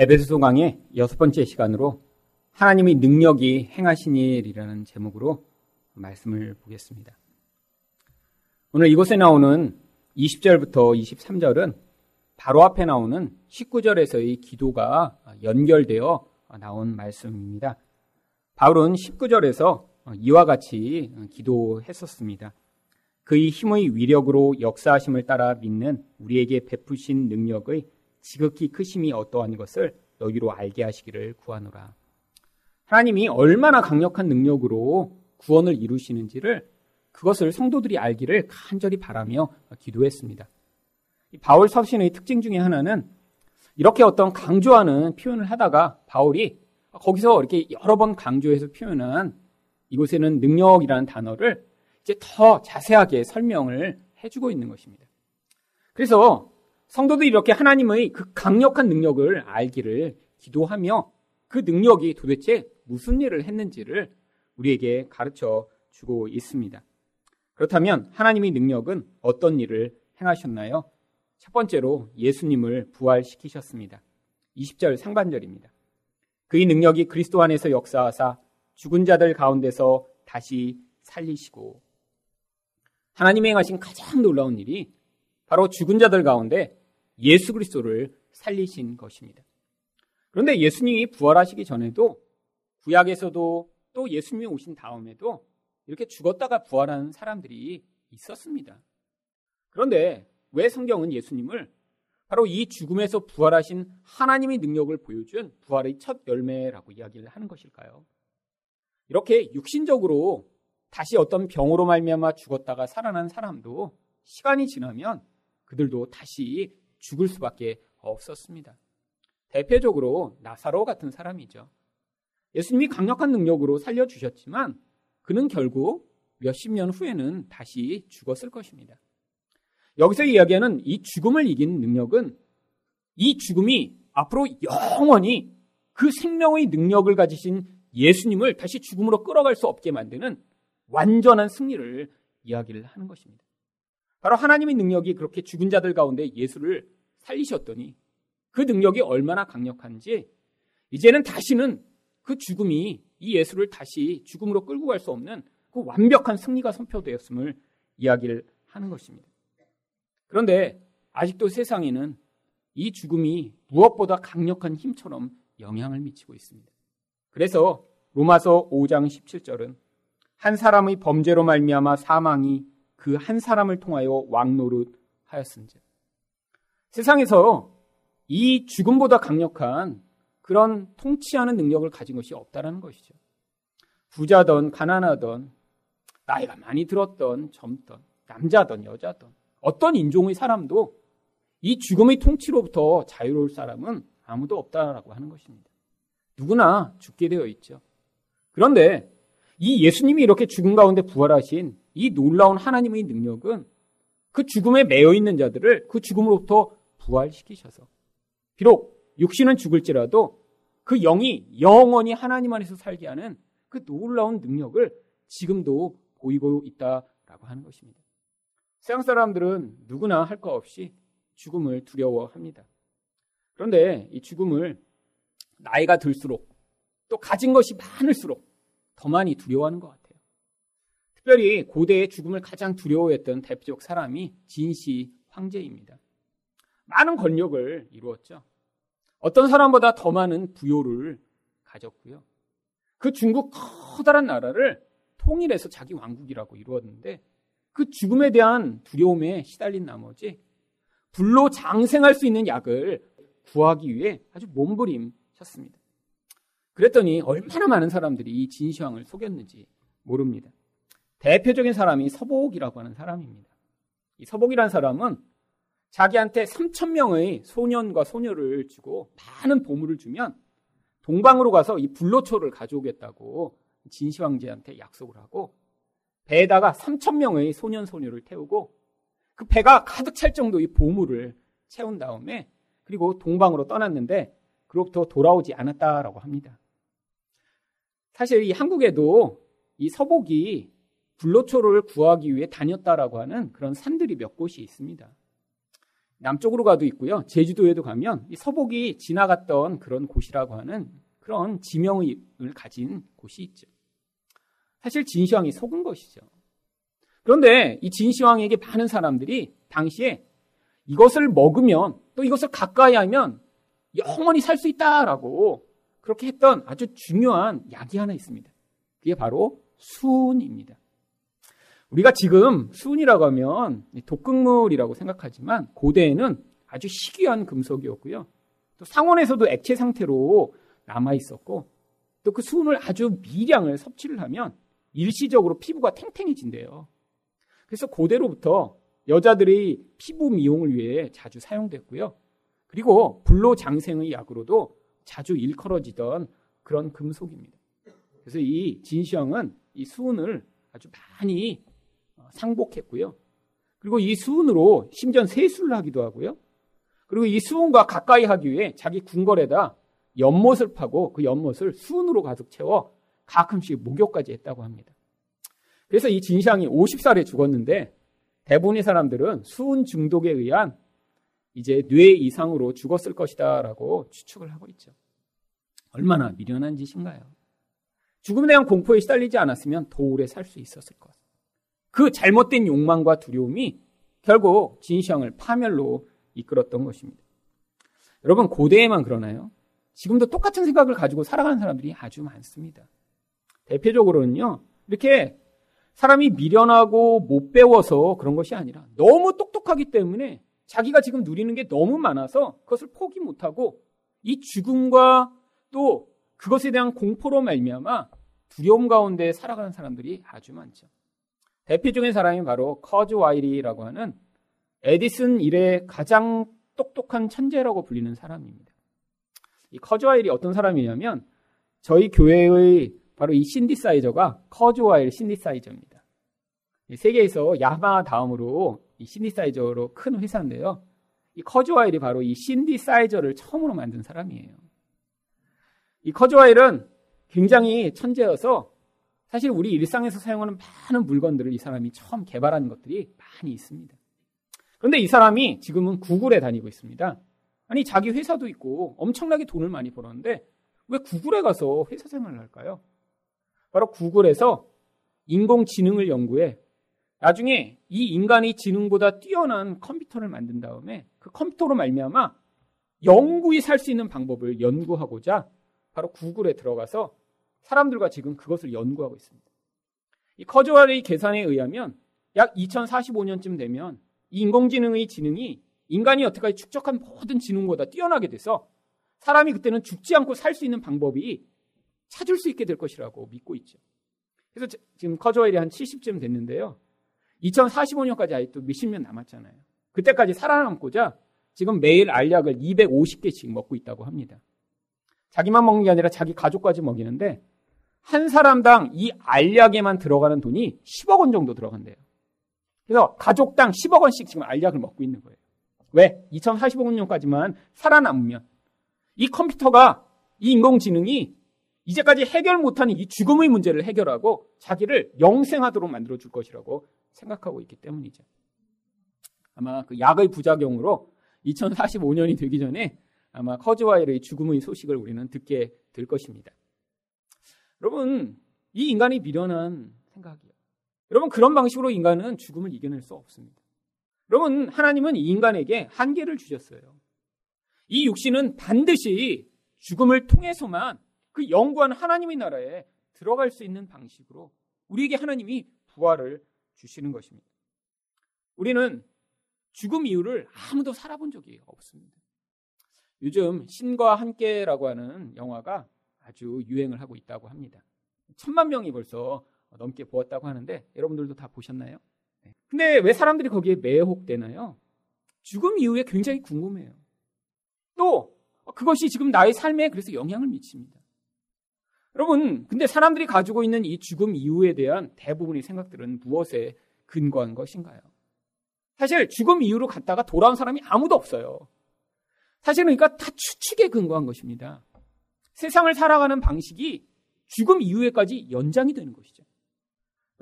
에베소서 강의 여섯 번째 시간으로 하나님의 능력이 행하신 일이라는 제목으로 말씀을 보겠습니다. 오늘 이곳에 나오는 20절부터 23절은 바로 앞에 나오는 19절에서의 기도가 연결되어 나온 말씀입니다. 바울은 19절에서 이와 같이 기도했었습니다. 그의 힘의 위력으로 역사하심을 따라 믿는 우리에게 베푸신 능력의 지극히 크심이 어떠한 것을 너희로 알게 하시기를 구하노라. 하나님이 얼마나 강력한 능력으로 구원을 이루시는지를 그것을 성도들이 알기를 간절히 바라며 기도했습니다. 바울 서신의 특징 중에 하나는 이렇게 어떤 강조하는 표현을 하다가 바울이 거기서 이렇게 여러 번 강조해서 표현한 이곳에는 능력이라는 단어를 이제 더 자세하게 설명을 해주고 있는 것입니다. 그래서 성도들이 이렇게 하나님의 그 강력한 능력을 알기를 기도하며 그 능력이 도대체 무슨 일을 했는지를 우리에게 가르쳐 주고 있습니다. 그렇다면 하나님의 능력은 어떤 일을 행하셨나요? 첫 번째로 예수님을 부활시키셨습니다. 20절 상반절입니다. 그의 능력이 그리스도 안에서 역사하사 죽은 자들 가운데서 다시 살리시고 하나님이 행하신 가장 놀라운 일이 바로 죽은 자들 가운데 예수 그리스도를 살리신 것입니다. 그런데 예수님이 부활하시기 전에도 구약에서도 또 예수님이 오신 다음에도 이렇게 죽었다가 부활하는 사람들이 있었습니다. 그런데 왜 성경은 예수님을 바로 이 죽음에서 부활하신 하나님의 능력을 보여준 부활의 첫 열매라고 이야기를 하는 것일까요? 이렇게 육신적으로 다시 어떤 병으로 말미암아 죽었다가 살아난 사람도 시간이 지나면 그들도 다시 죽을 수밖에 없었습니다. 대표적으로 나사로 같은 사람이죠. 예수님이 강력한 능력으로 살려주셨지만 그는 결국 몇십 년 후에는 다시 죽었을 것입니다. 여기서 이야기하는 이 죽음을 이긴 능력은 이 죽음이 앞으로 영원히 그 생명의 능력을 가지신 예수님을 다시 죽음으로 끌어갈 수 없게 만드는 완전한 승리를 이야기를 하는 것입니다. 바로 하나님의 능력이 그렇게 죽은 자들 가운데 예수를 살리셨더니 그 능력이 얼마나 강력한지 이제는 다시는 그 죽음이 이 예수를 다시 죽음으로 끌고 갈 수 없는 그 완벽한 승리가 선표되었음을 이야기를 하는 것입니다. 그런데 아직도 세상에는 이 죽음이 무엇보다 강력한 힘처럼 영향을 미치고 있습니다. 그래서 로마서 5장 17절은 한 사람의 범죄로 말미암아 사망이 그 한 사람을 통하여 왕노릇 하였은즉 세상에서 이 죽음보다 강력한 그런 통치하는 능력을 가진 것이 없다라는 것이죠. 부자던 가난하던 나이가 많이 들었던 젊던 남자던 여자던 어떤 인종의 사람도 이 죽음의 통치로부터 자유로울 사람은 아무도 없다라고 하는 것입니다. 누구나 죽게 되어 있죠. 그런데 이 예수님이 이렇게 죽음 가운데 부활하신 이 놀라운 하나님의 능력은 그 죽음에 매여 있는 자들을 그 죽음으로부터 부활시키셔서 비록 육신은 죽을지라도 그 영이 영원히 하나님 안에서 살게 하는 그 놀라운 능력을 지금도 보이고 있다라고 하는 것입니다. 세상 사람들은 누구나 할 것 없이 죽음을 두려워합니다. 그런데 이 죽음을 나이가 들수록 또 가진 것이 많을수록 더 많이 두려워하는 것 같아요. 특별히 고대의 죽음을 가장 두려워했던 대표적 사람이 진시 황제입니다. 많은 권력을 이루었죠. 어떤 사람보다 더 많은 부요를 가졌고요. 그 중국 커다란 나라를 통일해서 자기 왕국이라고 이루었는데 그 죽음에 대한 두려움에 시달린 나머지 불로 장생할 수 있는 약을 구하기 위해 아주 몸부림쳤습니다. 그랬더니 얼마나 많은 사람들이 이 진시황을 속였는지 모릅니다. 대표적인 사람이 서복이라고 하는 사람입니다. 이 서복이라는 사람은 자기한테 3천 명의 소년과 소녀를 주고 많은 보물을 주면 동방으로 가서 이 불로초를 가져오겠다고 진시 황제한테 약속을 하고 배에다가 3천 명의 소년 소녀를 태우고 그 배가 가득 찰 정도의 보물을 채운 다음에 그리고 동방으로 떠났는데 그로부터 돌아오지 않았다라고 합니다. 사실 이 한국에도 이 서복이 불로초를 구하기 위해 다녔다라고 하는 그런 산들이 몇 곳이 있습니다. 남쪽으로 가도 있고요. 제주도에도 가면 이 서복이 지나갔던 그런 곳이라고 하는 그런 지명을 가진 곳이 있죠. 사실 진시황이 속은 것이죠. 그런데 이 진시황에게 많은 사람들이 당시에 이것을 먹으면 또 이것을 가까이 하면 영원히 살 수 있다라고 그렇게 했던 아주 중요한 약이 하나 있습니다. 그게 바로 수은입니다. 우리가 지금 수은이라고 하면 독극물이라고 생각하지만 고대에는 아주 희귀한 금속이었고요. 또 상온에서도 액체 상태로 남아 있었고 또 그 수은을 아주 미량을 섭취를 하면 일시적으로 피부가 탱탱해진대요. 그래서 고대로부터 여자들의 피부 미용을 위해 자주 사용됐고요. 그리고 불로 장생의 약으로도 자주 일컬어지던 그런 금속입니다. 그래서 이 진시황은 이 수은을 아주 많이 어, 상복했고요. 그리고 이 수은으로 심지어 세수를 하기도 하고요. 그리고 이 수은과 가까이 하기 위해 자기 궁궐에다 연못을 파고 그 연못을 수은으로 가득 채워 가끔씩 목욕까지 했다고 합니다. 그래서 이 진시황이 50살에 죽었는데 대부분의 사람들은 수은 중독에 의한 이제 뇌 이상으로 죽었을 것이다라고 추측을 하고 있죠. 얼마나 미련한 짓인가요? 죽음에 대한 공포에 시달리지 않았으면 더 오래 살 수 있었을 것. 그 잘못된 욕망과 두려움이 결국 진시황을 파멸로 이끌었던 것입니다. 여러분 고대에만 그러나요? 지금도 똑같은 생각을 가지고 살아가는 사람들이 아주 많습니다. 대표적으로는요. 이렇게 사람이 미련하고 못 배워서 그런 것이 아니라 너무 똑똑하기 때문에 자기가 지금 누리는 게 너무 많아서 그것을 포기 못하고 이 죽음과 또 그것에 대한 공포로 말미암아 두려움 가운데 살아가는 사람들이 아주 많죠. 대표적인 사람이 바로 커즈와일이라고 하는 에디슨 이래 가장 똑똑한 천재라고 불리는 사람입니다. 이 커즈와일이 어떤 사람이냐면 저희 교회의 바로 이 신디사이저가 커즈와일 신디사이저입니다. 세계에서 야마하 다음으로 이 신디사이저로 큰 회사인데요. 이 커즈와일이 바로 이 신디사이저를 처음으로 만든 사람이에요. 이 커즈와일은 굉장히 천재여서 사실 우리 일상에서 사용하는 많은 물건들을 이 사람이 처음 개발한 것들이 많이 있습니다. 그런데 이 사람이 지금은 구글에 다니고 있습니다. 아니, 자기 회사도 있고 엄청나게 돈을 많이 벌었는데 왜 구글에 가서 회사 생활을 할까요? 바로 구글에서 인공지능을 연구해 나중에 이 인간의 지능보다 뛰어난 컴퓨터를 만든 다음에 그 컴퓨터로 말미암아 영구히 살 수 있는 방법을 연구하고자 바로 구글에 들어가서 사람들과 지금 그것을 연구하고 있습니다. 이 커즈와의 계산에 의하면 약 2045년쯤 되면 이 인공지능의 지능이 인간이 여태까지 축적한 모든 지능보다 뛰어나게 돼서 사람이 그때는 죽지 않고 살 수 있는 방법이 찾을 수 있게 될 것이라고 믿고 있죠. 그래서 지금 커즈와일이 한 70쯤 됐는데요. 2045년까지 아직도 몇십 년 남았잖아요. 그때까지 살아남고자 지금 매일 알약을 250개씩 먹고 있다고 합니다. 자기만 먹는 게 아니라 자기 가족까지 먹이는데 한 사람당 이 알약에만 들어가는 돈이 10억 원 정도 들어간대요. 그래서 가족당 10억 원씩 지금 알약을 먹고 있는 거예요. 왜? 2045년까지만 살아남으면 이 컴퓨터가 이 인공지능이 이제까지 해결 못하는 이 죽음의 문제를 해결하고 자기를 영생하도록 만들어 줄 것이라고 생각하고 있기 때문이죠. 아마 그 약의 부작용으로 2045년이 되기 전에 아마 커즈와일의 죽음의 소식을 우리는 듣게 될 것입니다. 여러분, 이 인간이 미련한 생각이에요. 여러분, 그런 방식으로 인간은 죽음을 이겨낼 수 없습니다. 여러분, 하나님은 이 인간에게 한계를 주셨어요. 이 육신은 반드시 죽음을 통해서만 그 영구한 하나님의 나라에 들어갈 수 있는 방식으로 우리에게 하나님이 부활을 주시는 것입니다. 우리는 죽음 이유를 아무도 살아본 적이 없습니다. 요즘 신과 함께라고 하는 영화가 아주 유행을 하고 있다고 합니다. 천만 명이 벌써 넘게 보았다고 하는데 여러분들도 다 보셨나요? 네. 근데 왜 사람들이 거기에 매혹되나요? 죽음 이후에 굉장히 궁금해요. 또 그것이 지금 나의 삶에 그래서 영향을 미칩니다. 여러분, 근데 사람들이 가지고 있는 이 죽음 이후에 대한 대부분의 생각들은 무엇에 근거한 것인가요? 사실 죽음 이후로 갔다가 돌아온 사람이 아무도 없어요. 사실은 그러니까 다 추측에 근거한 것입니다. 세상을 살아가는 방식이 죽음 이후에까지 연장이 되는 것이죠.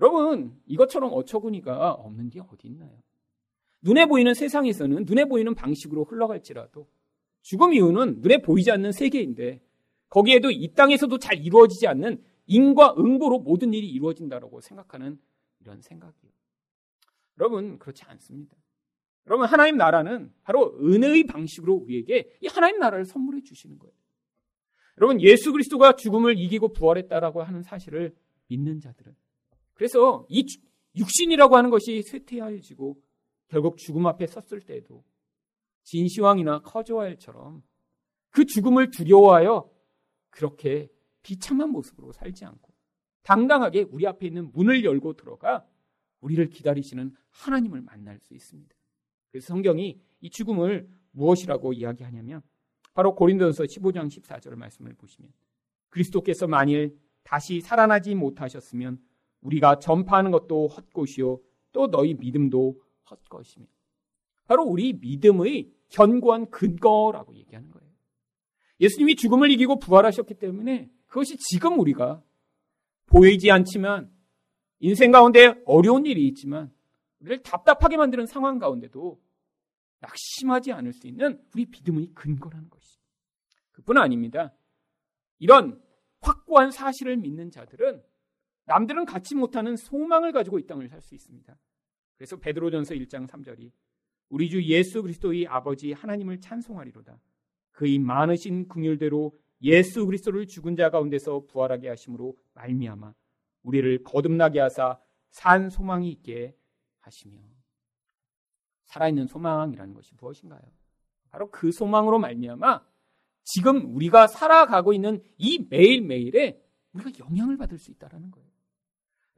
여러분, 이것처럼 어처구니가 없는 게 어디 있나요? 눈에 보이는 세상에서는 눈에 보이는 방식으로 흘러갈지라도 죽음 이후는 눈에 보이지 않는 세계인데 거기에도 이 땅에서도 잘 이루어지지 않는 인과 응보로 모든 일이 이루어진다라고 생각하는 이런 생각이에요. 여러분 그렇지 않습니다. 여러분 하나님 나라는 바로 은혜의 방식으로 우리에게 이 하나님 나라를 선물해 주시는 거예요. 여러분 예수 그리스도가 죽음을 이기고 부활했다라고 하는 사실을 믿는 자들은 그래서 이 육신이라고 하는 것이 쇠퇴하여지고 결국 죽음 앞에 섰을 때도 진시황이나 커조아일처럼 그 죽음을 두려워하여 그렇게 비참한 모습으로 살지 않고 당당하게 우리 앞에 있는 문을 열고 들어가 우리를 기다리시는 하나님을 만날 수 있습니다. 그래서 성경이 이 죽음을 무엇이라고 이야기하냐면 바로 고린도전서 15장 14절 말씀을 보시면 그리스도께서 만일 다시 살아나지 못하셨으면 우리가 전파하는 것도 헛것이요 또 너희 믿음도 헛것이며 바로 우리 믿음의 견고한 근거라고 얘기하는 거예요. 예수님이 죽음을 이기고 부활하셨기 때문에 그것이 지금 우리가 보이지 않지만 인생 가운데 어려운 일이 있지만 우리를 답답하게 만드는 상황 가운데도 낙심하지 않을 수 있는 우리 믿음의 근거라는 것이. 그뿐 아닙니다. 이런 확고한 사실을 믿는 자들은 남들은 갖지 못하는 소망을 가지고 이 땅을 살 수 있습니다. 그래서 베드로전서 1장 3절이 우리 주 예수 그리스도의 아버지 하나님을 찬송하리로다. 그의 많으신 긍휼대로 예수 그리스도를 죽은 자 가운데서 부활하게 하심으로 말미암아 우리를 거듭나게 하사 산 소망이 있게 하시며 살아있는 소망이라는 것이 무엇인가요? 바로 그 소망으로 말미암아 지금 우리가 살아가고 있는 이 매일매일에 우리가 영향을 받을 수 있다는 거예요.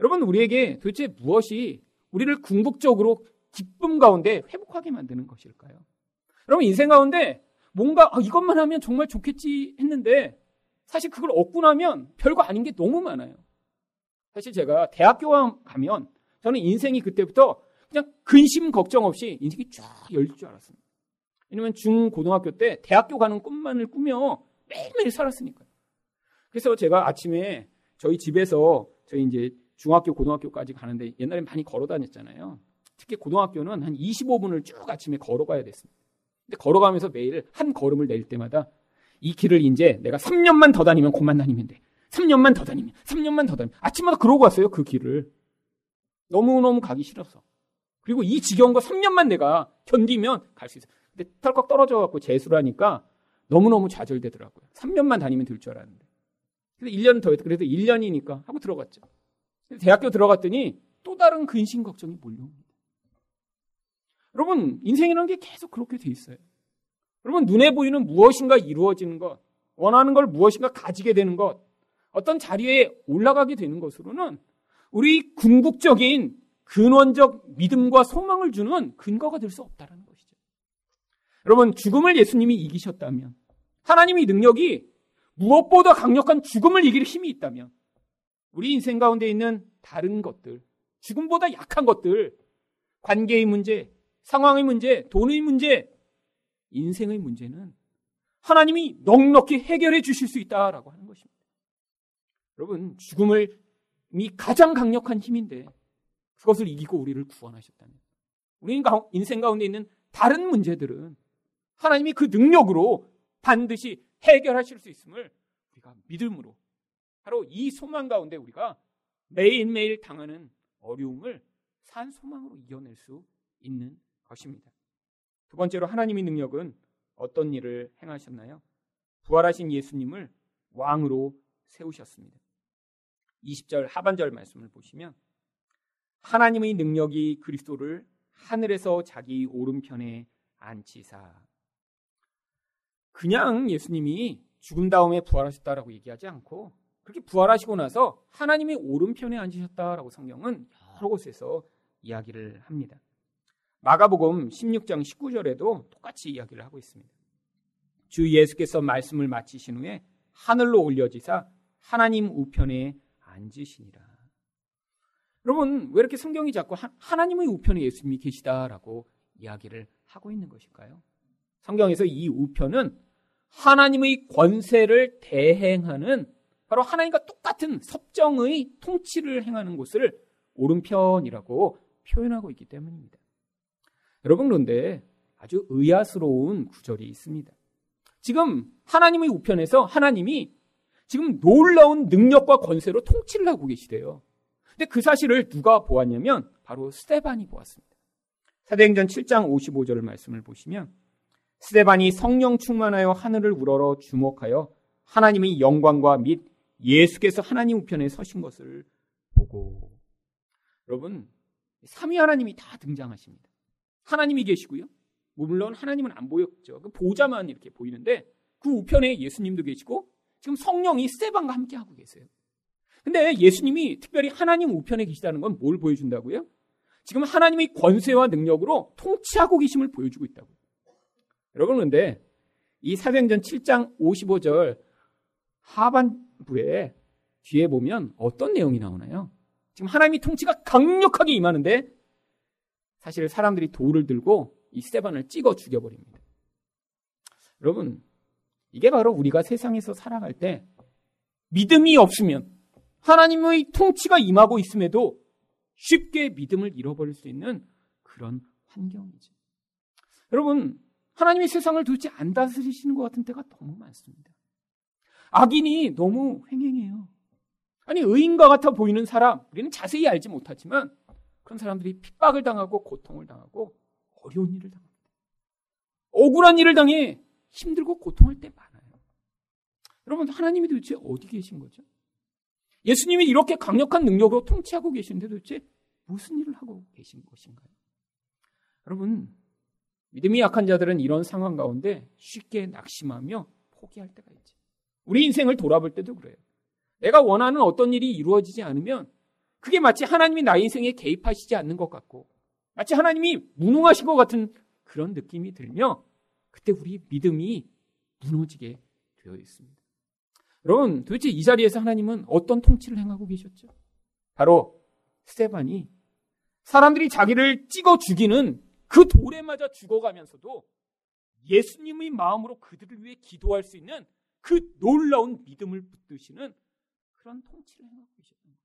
여러분 우리에게 도대체 무엇이 우리를 궁극적으로 기쁨 가운데 회복하게 만드는 것일까요? 여러분 인생 가운데 뭔가 아, 이것만 하면 정말 좋겠지 했는데 사실 그걸 얻고 나면 별거 아닌 게 너무 많아요. 사실 제가 대학교 가면 저는 인생이 그때부터 그냥 근심 걱정 없이 인생이 쫙 열릴 줄 알았습니다. 왜냐면 중, 고등학교 때 대학교 가는 꿈만을 꾸며 매일매일 살았으니까요. 그래서 제가 아침에 저희 집에서 저희 이제 중학교, 고등학교까지 가는데 옛날에 많이 걸어 다녔잖아요. 특히 고등학교는 한 25분을 쭉 아침에 걸어가야 됐습니다. 근데 걸어가면서 매일 한 걸음을 낼 때마다 이 길을 이제 내가 3년만 더 다니면 곧만 다니면 돼. 3년만 더 다니면, 3년만 더 다니면. 아침마다 그러고 왔어요, 그 길을. 너무너무 가기 싫어서. 그리고 이거 3년만 내가 견디면 갈 수 있어. 근데 털컥 떨어져 갖고 재수라니까 너무너무 좌절되더라고요. 3년만 다니면 될 줄 알았는데. 그래서 1년 더, 그래도 1년이니까 하고 들어갔죠. 대학교 들어갔더니 또 다른 근심 걱정이 몰려옵니다. 여러분, 인생이라는 게 계속 그렇게 돼 있어요. 여러분, 눈에 보이는 무엇인가 이루어지는 것, 원하는 걸 무엇인가 가지게 되는 것, 어떤 자리에 올라가게 되는 것으로는 우리 궁극적인 근원적 믿음과 소망을 주는 근거가 될 수 없다는 것이죠. 여러분, 죽음을 예수님이 이기셨다면, 하나님의 능력이 무엇보다 강력한 죽음을 이길 힘이 있다면, 우리 인생 가운데 있는 다른 것들, 죽음보다 약한 것들, 관계의 문제, 상황의 문제, 돈의 문제, 인생의 문제는 하나님이 넉넉히 해결해 주실 수 있다라고 하는 것입니다. 여러분, 죽음을 이 가장 강력한 힘인데 그것을 이기고 우리를 구원하셨다면 우리 인생 가운데 있는 다른 문제들은 하나님이 그 능력으로 반드시 해결하실 수 있음을 우리가 믿음으로 바로 이 소망 가운데 우리가 매일매일 당하는 어려움을 산 소망으로 이겨낼 수 있는 것입니다. 두 번째로 하나님의 능력은 어떤 일을 행하셨나요? 부활하신 예수님을 왕으로 세우셨습니다. 20절 하반절 말씀을 보시면 하나님의 능력이 그리스도를 하늘에서 자기 오른편에 앉히사 그냥 예수님이 죽은 다음에 부활하셨다라고 얘기하지 않고 그렇게 부활하시고 나서 하나님의 오른편에 앉으셨다라고 성경은 여러 곳에서 이야기를 합니다. 마가복음 16장 19절에도 똑같이 이야기를 하고 있습니다. 주 예수께서 말씀을 마치신 후에 하늘로 올려지사 하나님 우편에 앉으시니라. 여러분, 왜 이렇게 성경이 자꾸 하나님의 우편에 예수님이 계시다라고 이야기를 하고 있는 것일까요? 성경에서 이 우편은 하나님의 권세를 대행하는 바로 하나님과 똑같은 섭정의 통치를 행하는 곳을 오른편이라고 표현하고 있기 때문입니다. 여러분 그런데 아주 의아스러운 구절이 있습니다. 지금 하나님의 우편에서 하나님이 지금 놀라운 능력과 권세로 통치를 하고 계시대요. 근데 그 사실을 누가 보았냐면 바로 스테반이 보았습니다. 사도행전 7장 55절 말씀을 보시면 스테반이 성령 충만하여 하늘을 우러러 주목하여 하나님의 영광과 및 예수께서 하나님 우편에 서신 것을 보고 여러분 삼위 하나님이 다 등장하십니다. 하나님이 계시고요. 물론 하나님은 안 보였죠. 그 보자만 이렇게 보이는데 그 우편에 예수님도 계시고 지금 성령이 스테반과 함께 하고 계세요. 근데 예수님이 특별히 하나님 우편에 계시다는 건 뭘 보여준다고요? 지금 하나님의 권세와 능력으로 통치하고 계심을 보여주고 있다고요. 여러분 그런데 이 사도행전 7장 55절 하반부에 뒤에 보면 어떤 내용이 나오나요? 지금 하나님의 통치가 강력하게 임하는데 사실 사람들이 돌을 들고 이 스테반을 찍어 죽여버립니다. 여러분, 이게 바로 우리가 세상에서 살아갈 때 믿음이 없으면 하나님의 통치가 임하고 있음에도 쉽게 믿음을 잃어버릴 수 있는 그런 환경이죠. 여러분, 하나님이 세상을 도대체 안 다스리시는 것 같은 때가 너무 많습니다. 악인이 너무 횡행해요. 아니, 의인과 같아 보이는 사람, 우리는 자세히 알지 못하지만 그런 사람들이 핍박을 당하고 고통을 당하고 어려운 일을 당합니다. 억울한 일을 당해 힘들고 고통할 때 많아요. 여러분, 하나님이 도대체 어디 계신 거죠? 예수님이 이렇게 강력한 능력으로 통치하고 계신데 도대체 무슨 일을 하고 계신 것인가요? 여러분, 믿음이 약한 자들은 이런 상황 가운데 쉽게 낙심하며 포기할 때가 있지. 우리 인생을 돌아볼 때도 그래요. 내가 원하는 어떤 일이 이루어지지 않으면 그게 마치 하나님이 나의 인생에 개입하시지 않는 것 같고 마치 하나님이 무능하신 것 같은 그런 느낌이 들며 그때 우리 믿음이 무너지게 되어 있습니다. 여러분, 도대체 이 자리에서 하나님은 어떤 통치를 행하고 계셨죠? 바로 스테반이 사람들이 자기를 찍어 죽이는 그 돌에 맞아 죽어가면서도 예수님의 마음으로 그들을 위해 기도할 수 있는 그 놀라운 믿음을 붙드시는 그런 통치를 행하고 계셨던 거예요.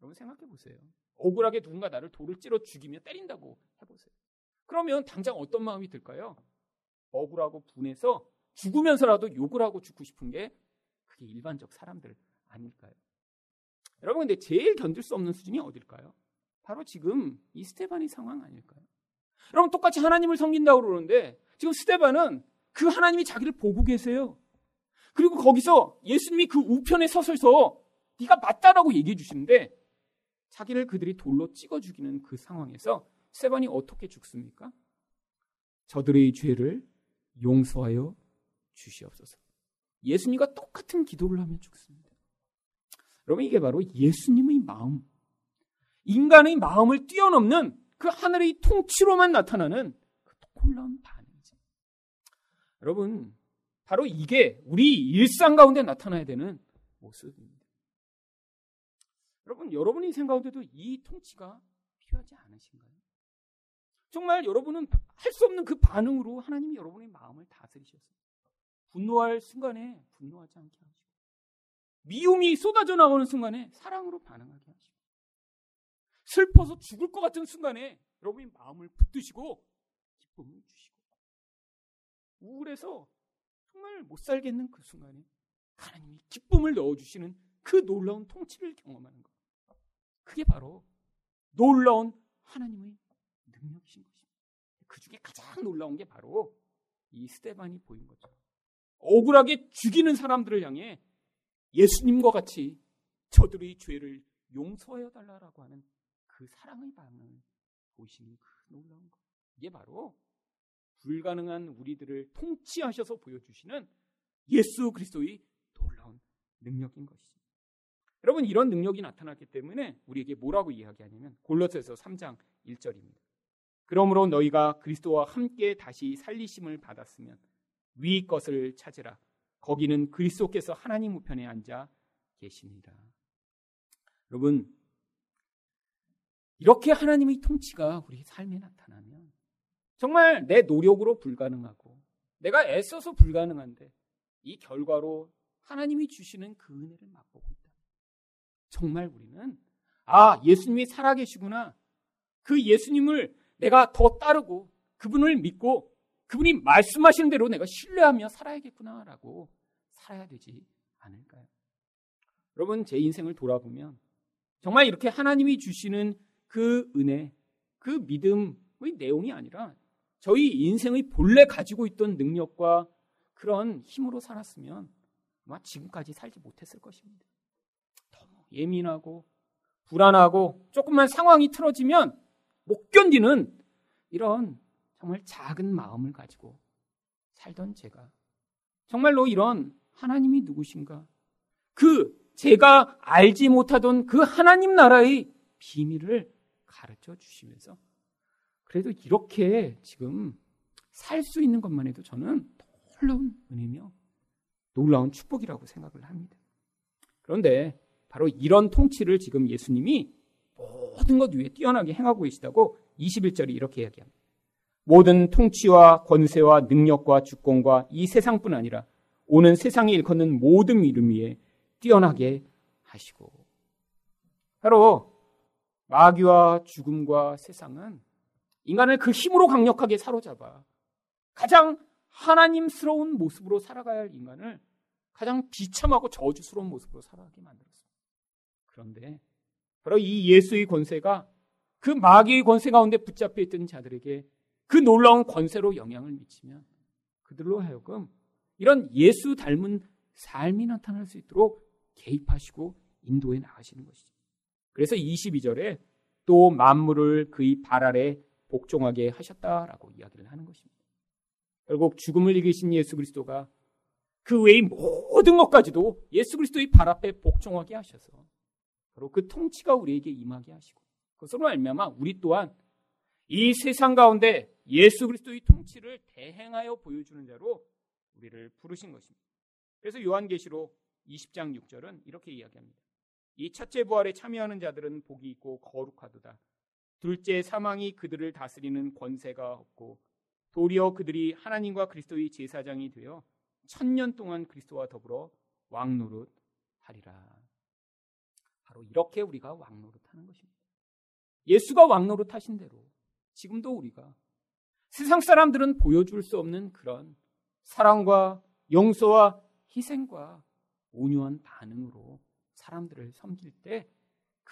여러분 생각해 보세요. 억울하게 누군가 나를 돌을 찌러 죽이며 때린다고 해보세요. 그러면 당장 어떤 마음이 들까요? 억울하고 분해서 죽으면서라도 욕을 하고 죽고 싶은 게 그게 일반적 사람들 아닐까요? 여러분 근데 제일 견딜 수 없는 수준이 어딜까요? 바로 지금 이 스테반의 상황 아닐까요? 여러분 똑같이 하나님을 섬긴다고 그러는데 지금 스테반은 그 하나님이 자기를 보고 계세요. 그리고 거기서 예수님이 그 우편에 서서서 네가 맞다라고 얘기해 주시는데 자기를 그들이 돌로 찍어 죽이는 그 상황에서 스테반이 어떻게 죽습니까? 저들의 죄를 용서하여 주시옵소서. 예수님과 똑같은 기도를 하며 죽습니다. 여러분 이게 바로 예수님의 마음, 인간의 마음을 뛰어넘는 그 하늘의 통치로만 나타나는 그 놀라운 반응이죠. 여러분 바로 이게 우리 일상 가운데 나타나야 되는 모습입니다. 여러분 여러분이 생각 가운데도 이 통치가 필요하지 않으신가요? 정말 여러분은 할 수 없는 그 반응으로 하나님이 여러분의 마음을 다스리셨어요. 분노할 순간에 분노하지 않게 하시고 미움이 쏟아져 나오는 순간에 사랑으로 반응하게 하시고 슬퍼서 죽을 것 같은 순간에 여러분이 마음을 붙드시고 기쁨을 주시고 우울해서 정말 못 살겠는 그 순간에 하나님이 기쁨을 넣어주시는 그 놀라운 통치를 경험하는 것. 그게 바로 놀라운 하나님의 능력이신 것입니다. 그 중에 가장 놀라운 게 바로 이 스테반이 보인 거죠. 억울하게 죽이는 사람들을 향해 예수님과 같이 저들의 죄를 용서하여 달라라고 하는 그 사랑의 반응을 보시는 그 놀라운 것. 이게 바로 불가능한 우리들을 통치하셔서 보여주시는 예수 그리스도의 놀라운 능력인 것이죠. 여러분 이런 능력이 나타났기 때문에 우리에게 뭐라고 이야기하냐면 골로새서 3장 1절입니다. 그러므로 너희가 그리스도와 함께 다시 살리심을 받았으면 위 것을 찾으라. 거기는 그리스도께서 하나님 우편에 앉아 계십니다. 여러분, 이렇게 하나님의 통치가 우리 삶에 나타나면 정말 내 노력으로 불가능하고 내가 애써서 불가능한데 이 결과로 하나님이 주시는 그 은혜를 맛보고 있다. 정말 우리는 아, 예수님이 살아계시구나. 그 예수님을 내가 더 따르고 그분을 믿고 그분이 말씀하시는 대로 내가 신뢰하며 살아야겠구나라고 살아야 되지 않을까요? 여러분, 제 인생을 돌아보면 정말 이렇게 하나님이 주시는 그 은혜, 그 믿음의 내용이 아니라 저희 인생의 본래 가지고 있던 능력과 그런 힘으로 살았으면 아마 지금까지 살지 못했을 것입니다. 너무 예민하고 불안하고 조금만 상황이 틀어지면 못 견디는 이런 정말 작은 마음을 가지고 살던 제가 정말로 이런 하나님이 누구신가? 그 제가 알지 못하던 그 하나님 나라의 비밀을 가르쳐 주시면서 그래도 이렇게 지금 살 수 있는 것만 해도 저는 놀라운 은혜며 놀라운 축복이라고 생각을 합니다. 그런데 바로 이런 통치를 지금 예수님이 모든 것 위에 뛰어나게 행하고 계시다고 21절이 이렇게 이야기합니다. 모든 통치와 권세와 능력과 주권과 이 세상뿐 아니라 오는 세상에 일컫는 모든 이름 위에 뛰어나게 하시고 바로 마귀와 죽음과 세상은 인간을 그 힘으로 강력하게 사로잡아 가장 하나님스러운 모습으로 살아가야 할 인간을 가장 비참하고 저주스러운 모습으로 살아가게 만들었습니다. 그런데 바로 이 예수의 권세가 그 마귀의 권세 가운데 붙잡혀 있던 자들에게 그 놀라운 권세로 영향을 미치면 그들로 하여금 이런 예수 닮은 삶이 나타날 수 있도록 개입하시고 인도해 나가시는 것이죠. 그래서 22절에 또 만물을 그의 발 아래 복종하게 하셨다라고 이야기를 하는 것입니다. 결국 죽음을 이기신 예수 그리스도가 그 외의 모든 것까지도 예수 그리스도의 발 앞에 복종하게 하셔서 바로 그 통치가 우리에게 임하게 하시고 그것으로 알미암아 우리 또한 이 세상 가운데 예수 그리스도의 통치를 대행하여 보여주는 자로 우리를 부르신 것입니다. 그래서 요한계시록 20장 6절은 이렇게 이야기합니다. 이 첫째 부활에 참여하는 자들은 복이 있고 거룩하도다. 둘째 사망이 그들을 다스리는 권세가 없고 도리어 그들이 하나님과 그리스도의 제사장이 되어 천년 동안 그리스도와 더불어 왕노릇 하리라. 바로 이렇게 우리가 왕노릇 하는 것입니다. 예수가 왕노릇 하신 대로 지금도 우리가 세상 사람들은 보여줄 수 없는 그런 사랑과 용서와 희생과 온유한 반응으로 사람들을 섬길 때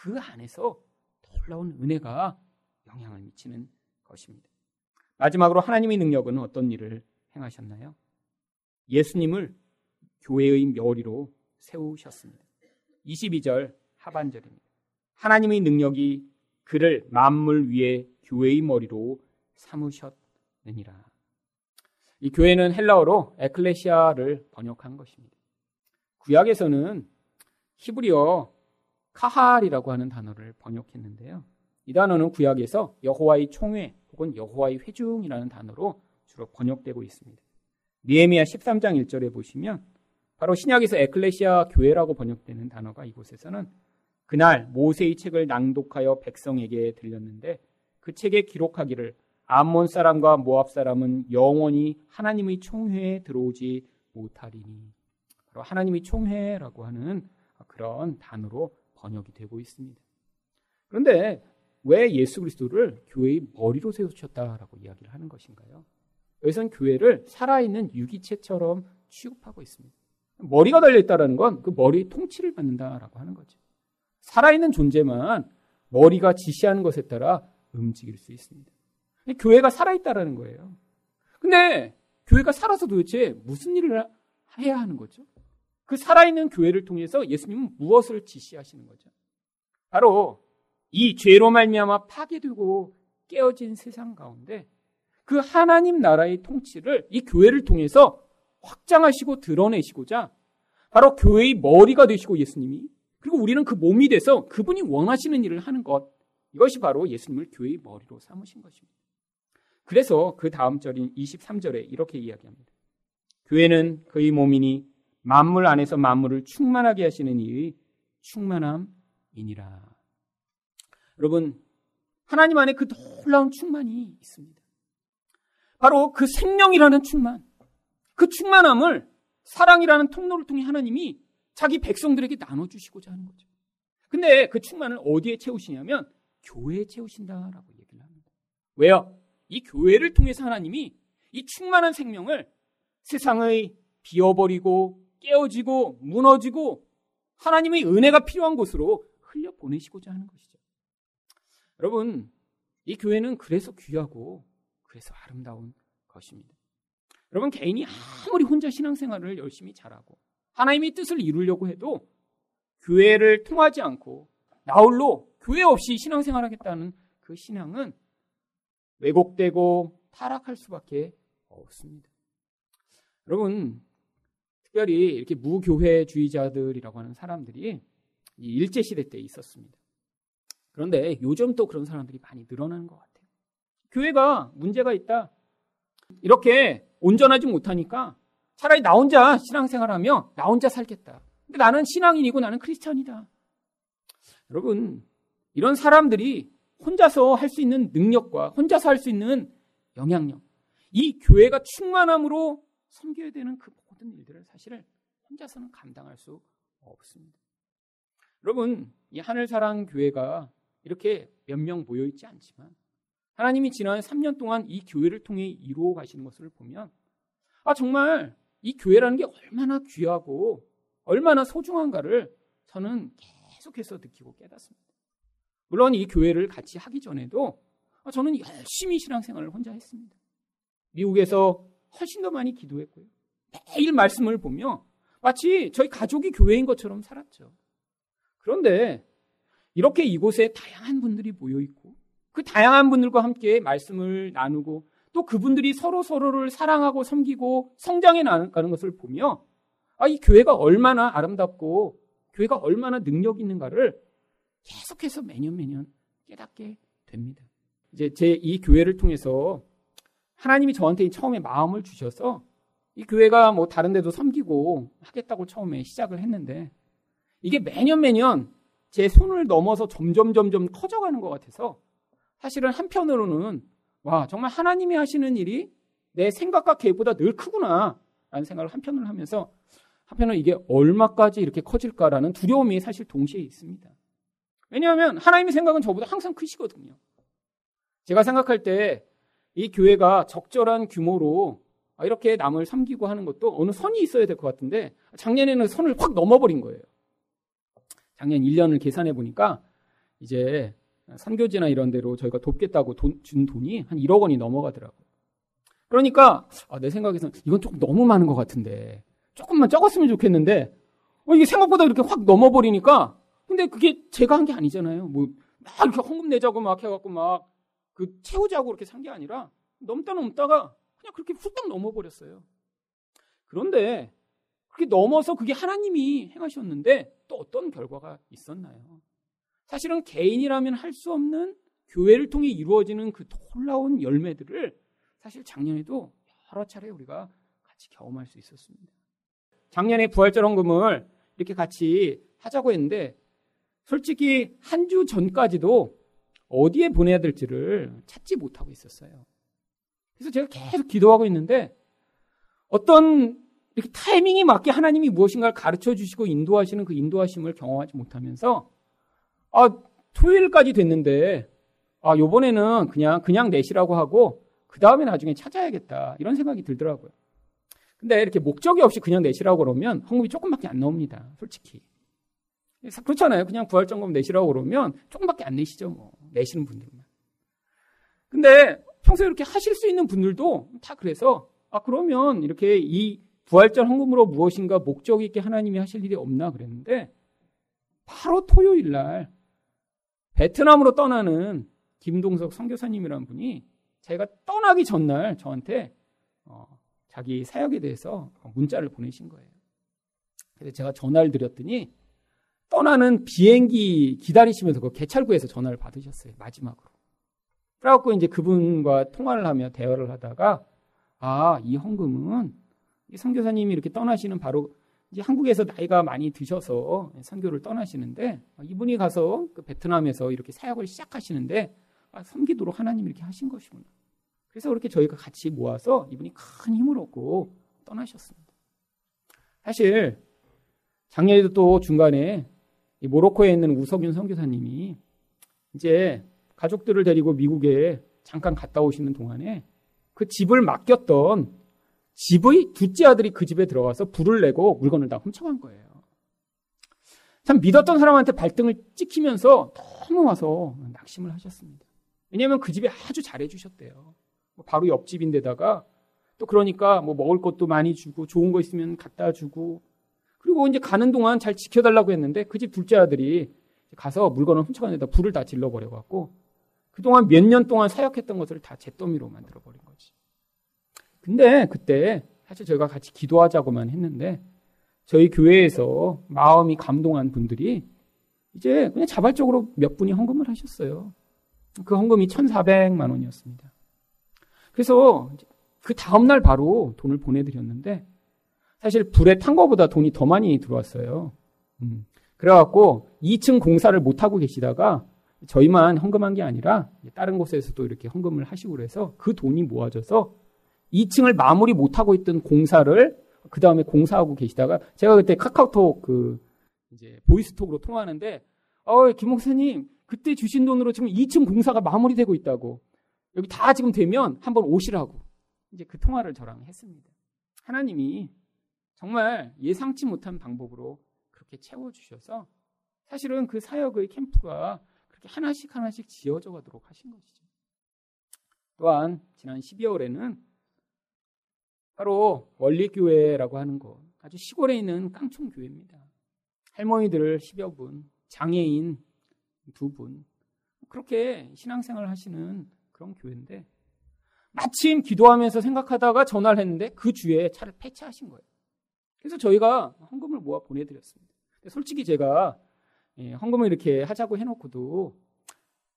그 안에서 놀라운 은혜가 영향을 미치는 것입니다. 마지막으로 하나님의 능력은 어떤 일을 행하셨나요? 예수님을 교회의 멸리로 세우셨습니다. 22절 하반절입니다. 하나님의 능력이 그를 만물 위에 교회의 머리로 삼으셨느니라. 이 교회는 헬라어로 에클레시아를 번역한 것입니다. 구약에서는 히브리어 카할이라고 하는 단어를 번역했는데요. 이 단어는 구약에서 여호와의 총회 혹은 여호와의 회중이라는 단어로 주로 번역되고 있습니다. 니에미야 13장 1절에 보시면 바로 신약에서 에클레시아 교회라고 번역되는 단어가 이곳에서는 그날 모세의 책을 낭독하여 백성에게 들렸는데 그 책에 기록하기를 암몬 사람과 모압 사람은 영원히 하나님의 총회에 들어오지 못하리니 바로 하나님의 총회라고 하는 그런 단어로 번역이 되고 있습니다. 그런데 왜 예수 그리스도를 교회의 머리로 세우셨다라고 이야기를 하는 것인가요? 여기서는 교회를 살아있는 유기체처럼 취급하고 있습니다. 머리가 달려 있다는 건 그 머리 통치를 받는다라고 하는 거죠. 살아있는 존재만 머리가 지시하는 것에 따라 움직일 수 있습니다. 교회가 살아있다라는 거예요. 근데 교회가 살아서 도대체 무슨 일을 해야 하는 거죠? 그 살아있는 교회를 통해서 예수님은 무엇을 지시하시는 거죠? 바로 이 죄로 말미암아 파괴되고 깨어진 세상 가운데 그 하나님 나라의 통치를 이 교회를 통해서 확장하시고 드러내시고자 바로 교회의 머리가 되시고 예수님이 그리고 우리는 그 몸이 돼서 그분이 원하시는 일을 하는 것 이것이 바로 예수님을 교회의 머리로 삼으신 것입니다. 그래서 그 다음 절인 23절에 이렇게 이야기합니다. 교회는 그의 몸이니 만물 안에서 만물을 충만하게 하시는 이의 충만함이니라. 여러분, 하나님 안에 그 놀라운 충만이 있습니다. 바로 그 생명이라는 충만, 그 충만함을 사랑이라는 통로를 통해 하나님이 자기 백성들에게 나눠주시고자 하는 거죠. 근데 그 충만을 어디에 채우시냐면 교회에 채우신다라고 얘기를 합니다. 왜요? 이 교회를 통해서 하나님이 이 충만한 생명을 세상의 비어버리고 깨어지고 무너지고 하나님의 은혜가 필요한 곳으로 흘려 보내시고자 하는 것이죠. 여러분, 이 교회는 그래서 귀하고 그래서 아름다운 것입니다. 여러분, 개인이 아무리 혼자 신앙생활을 열심히 잘하고 하나님의 뜻을 이루려고 해도 교회를 통하지 않고 나홀로 교회 없이 신앙생활 하겠다는 그 신앙은 왜곡되고 타락할 수밖에 없습니다. 여러분, 특별히 이렇게 무교회주의자들이라고 하는 사람들이 일제시대 때 있었습니다. 그런데 요즘 또 그런 사람들이 많이 늘어나는 것 같아요. 교회가 문제가 있다. 이렇게 온전하지 못하니까 차라리 나 혼자 신앙생활하며 나 혼자 살겠다. 근데 나는 신앙인이고 나는 크리스천이다. 여러분, 이런 사람들이 혼자서 할 수 있는 능력과 혼자서 할 수 있는 영향력, 이 교회가 충만함으로 섬겨야 되는 그 모든 일들을 사실 혼자서는 감당할 수 없습니다. 여러분, 이 하늘사랑 교회가 이렇게 몇 명 모여 있지 않지만 하나님이 지난 3년 동안 이 교회를 통해 이루어 가시는 것을 보면 아 정말 이 교회라는 게 얼마나 귀하고 얼마나 소중한가를 저는 계속해서 느끼고 깨닫습니다. 물론 이 교회를 같이 하기 전에도 저는 열심히 신앙생활을 혼자 했습니다. 미국에서 훨씬 더 많이 기도했고요. 매일 말씀을 보며 마치 저희 가족이 교회인 것처럼 살았죠. 그런데 이렇게 이곳에 다양한 분들이 모여 있고 그 다양한 분들과 함께 말씀을 나누고 또 그분들이 서로 서로를 사랑하고 섬기고 성장해 나가는 것을 보며 아, 이 교회가 얼마나 아름답고 교회가 얼마나 능력 있는가를 계속해서 매년 매년 깨닫게 됩니다. 이제 제 이 교회를 통해서 하나님이 저한테 처음에 마음을 주셔서 이 교회가 뭐 다른 데도 섬기고 하겠다고 처음에 시작을 했는데 이게 매년 매년 제 손을 넘어서 점점 점점 커져가는 것 같아서 사실은 한편으로는 와 정말 하나님이 하시는 일이 내 생각과 계획보다 늘 크구나 라는 생각을 한편으로 하면서 한편으로 이게 얼마까지 이렇게 커질까라는 두려움이 사실 동시에 있습니다. 왜냐하면 하나님의 생각은 저보다 항상 크시거든요. 제가 생각할 때 이 교회가 적절한 규모로 이렇게 남을 섬기고 하는 것도 어느 선이 있어야 될 것 같은데 작년에는 선을 확 넘어버린 거예요. 작년 1년을 계산해 보니까 이제 선교지나 이런 데로 저희가 돕겠다고 돈, 준 돈이 한 1억 원이 넘어가더라고요. 그러니까 아, 내 생각에서는 이건 조금 너무 많은 것 같은데 조금만 적었으면 좋겠는데 어, 이게 생각보다 이렇게 확 넘어버리니까 근데 그게 제가 한 게 아니잖아요. 뭐, 막 이렇게 헌금 내자고 막 해갖고 막, 그, 채우자고 이렇게 산 게 아니라, 넘다 넘다가 그냥 그렇게 훌떡 넘어버렸어요. 그런데, 그렇게 넘어서 그게 하나님이 행하셨는데, 또 어떤 결과가 있었나요? 사실은 개인이라면 할 수 없는 교회를 통해 이루어지는 그 놀라운 열매들을 사실 작년에도 여러 차례 우리가 같이 경험할 수 있었습니다. 작년에 부활절 헌금을 이렇게 같이 하자고 했는데 솔직히 한 주 전까지도 어디에 보내야 될지를 찾지 못하고 있었어요. 그래서 제가 계속 기도하고 있는데 어떤 이렇게 타이밍이 맞게 하나님이 무엇인가를 가르쳐 주시고 인도하시는 그 인도하심을 경험하지 못하면서 아, 토요일까지 됐는데 아, 요번에는 그냥 그냥 내시라고 하고 그 다음에 나중에 찾아야겠다. 이런 생각이 들더라고요. 근데 이렇게 목적이 없이 그냥 내시라고 그러면 헌금이 조금밖에 안 나옵니다. 솔직히. 그렇잖아요. 그냥 부활점검 내시라고 그러면 조금밖에 안 내시죠. 뭐. 내시는 분들만. 근데 평소에 이렇게 하실 수 있는 분들도 다 그래서 아 그러면 이렇게 이 부활절 헌금으로 무엇인가 목적 있게 하나님이 하실 일이 없나 그랬는데 바로 토요일 날 베트남으로 떠나는 김동석 선교사님이라는 분이 제가 떠나기 전날 저한테 어, 자기 사역에 대해서 문자를 보내신 거예요. 그래서 제가 전화를 드렸더니 떠나는 비행기 기다리시면서 그 개찰구에서 전화를 받으셨어요. 마지막으로. 그래갖고 이제 그분과 통화를 하며 대화를 하다가 아, 이 헌금은 이 선교사님이 이렇게 떠나시는 바로 이제 한국에서 나이가 많이 드셔서 선교를 떠나시는데 이분이 가서 그 베트남에서 이렇게 사역을 시작하시는데 아, 섬기도록 하나님이 이렇게 하신 것이구나. 그래서 그렇게 저희가 같이 모아서 이분이 큰 힘을 얻고 떠나셨습니다. 사실 작년에도 또 중간에 모로코에 있는 우석윤 선교사님이 이제 가족들을 데리고 미국에 잠깐 갔다 오시는 동안에 그 집을 맡겼던 집의 둘째 아들이 그 집에 들어가서 불을 내고 물건을 다 훔쳐간 거예요. 참 믿었던 사람한테 발등을 찍히면서 너무 와서 낙심을 하셨습니다. 왜냐하면 그 집에 아주 잘해주셨대요. 뭐 바로 옆집인데다가 또 그러니까 뭐 먹을 것도 많이 주고 좋은 거 있으면 갖다 주고 그리고 이제 가는 동안 잘 지켜달라고 했는데 그 집 둘째 아들이 가서 물건을 훔쳐가는 데다 불을 다 질러버려 갖고 그동안 몇 년 동안 사역했던 것을 다 잿더미로 만들어 버린 거지. 근데 그때 사실 저희가 같이 기도하자고만 했는데 저희 교회에서 마음이 감동한 분들이 이제 그냥 자발적으로 몇 분이 헌금을 하셨어요. 그 헌금이 1,400만 원이었습니다. 그래서 그 다음날 바로 돈을 보내드렸는데 사실 불에 탄 거보다 돈이 더 많이 들어왔어요. 음. 그래갖고 2층 공사를 못하고 계시다가 저희만 헌금한 게 아니라 다른 곳에서도 이렇게 헌금을 하시고 그래서 그 돈이 모아져서 2층을 마무리 못하고 있던 공사를 그 다음에 공사하고 계시다가 제가 그때 카카오톡 그 이제 보이스톡으로 통화하는데 어, 김 목사님 그때 주신 돈으로 지금 2층 공사가 마무리되고 있다고 여기 다 지금 되면 한번 오시라고 이제 그 통화를 저랑 했습니다. 하나님이 정말 예상치 못한 방법으로 그렇게 채워주셔서 사실은 그 사역의 캠프가 그렇게 하나씩 하나씩 지어져 가도록 하신 것이죠. 또한 지난 12월에는 바로 원리교회라고 하는 곳, 아주 시골에 있는 깡총교회입니다. 할머니들 10여 분, 장애인 두 분, 그렇게 신앙생활을 하시는 그런 교회인데, 마침 기도하면서 생각하다가 전화를 했는데 그 주에 차를 폐차하신 거예요. 그래서 저희가 헌금을 모아 보내드렸습니다. 솔직히 제가 예, 헌금을 이렇게 하자고 해놓고도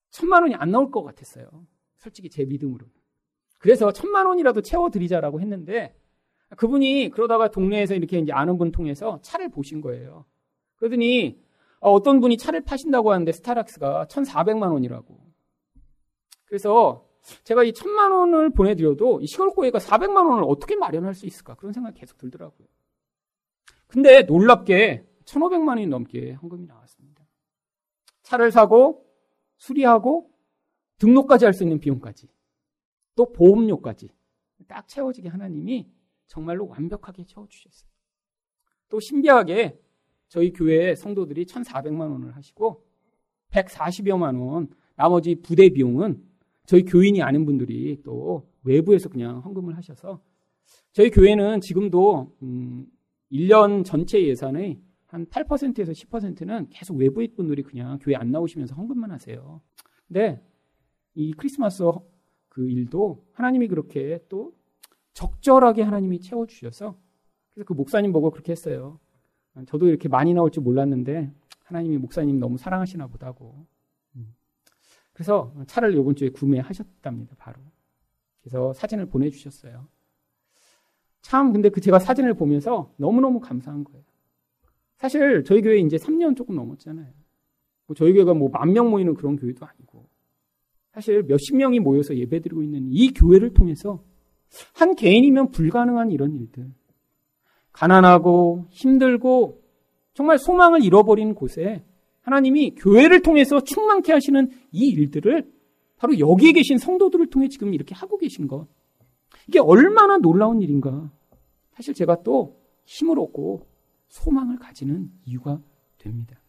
천만 원이 안 나올 것 같았어요. 솔직히 제 믿음으로. 그래서 천만 원이라도 채워드리자라고 했는데 그분이 그러다가 동네에서 이렇게 이제 아는 분 통해서 차를 보신 거예요. 그러더니 어, 떤 분이 차를 파신다고 하는데 스타락스가 1,400만 원이라고. 그래서 제가 이 천만 원을 보내드려도 이 시골고에가 400만 원을 어떻게 마련할 수 있을까 그런 생각이 계속 들더라고요. 근데 놀랍게 1,500만 원이 넘게 헌금이 나왔습니다. 차를 사고 수리하고 등록까지 할 수 있는 비용까지 또 보험료까지 딱 채워지게 하나님이 정말로 완벽하게 채워주셨어요. 또 신기하게 저희 교회 성도들이 1,400만 원을 하시고 140여만 원 나머지 부대 비용은 저희 교인이 아는 분들이 또 외부에서 그냥 헌금을 하셔서 저희 교회는 지금도 음 1년 전체 예산의 한 8%에서 10%는 계속 외부인 분들이 그냥 교회 안 나오시면서 헌금만 하세요. 근데 이 크리스마스 그 일도 하나님이 그렇게 또 적절하게 하나님이 채워주셔서 그래서 그 목사님 보고 그렇게 했어요. 저도 이렇게 많이 나올 줄 몰랐는데 하나님이 목사님 너무 사랑하시나 보다고. 음. 그래서 차를 요번 주에 구매하셨답니다, 바로. 그래서 사진을 보내주셨어요. 참, 근데 그 제가 사진을 보면서 너무너무 감사한 거예요. 사실 저희 교회 이제 3년 조금 넘었잖아요. 뭐 저희 교회가 뭐 만 명 모이는 그런 교회도 아니고. 사실 몇십 명이 모여서 예배드리고 있는 이 교회를 통해서 한 개인이면 불가능한 이런 일들. 가난하고 힘들고 정말 소망을 잃어버린 곳에 하나님이 교회를 통해서 충만케 하시는 이 일들을 바로 여기에 계신 성도들을 통해 지금 이렇게 하고 계신 것. 이게 얼마나 놀라운 일인가. 사실 제가 또 힘을 얻고 소망을 가지는 이유가 됩니다.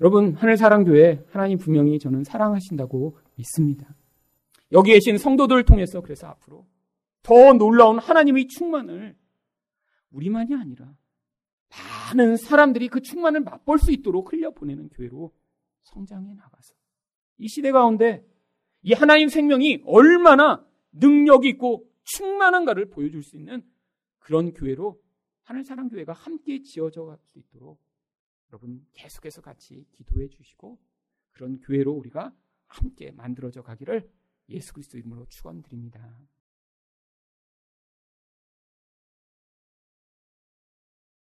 여러분, 하늘사랑교회 하나님 분명히 저는 사랑하신다고 믿습니다. 여기 계신 성도들을 통해서 그래서 앞으로 더 놀라운 하나님의 충만을 우리만이 아니라 많은 사람들이 그 충만을 맛볼 수 있도록 흘려보내는 교회로 성장해 나가서 이 시대 가운데 이 하나님 생명이 얼마나 능력이 있고 충만한가를 보여줄 수 있는 그런 교회로 하늘사랑교회가 함께 지어져 갈 수 있도록 여러분 계속해서 같이 기도해 주시고 그런 교회로 우리가 함께 만들어져 가기를 예수 그리스도 이름으로 축원드립니다.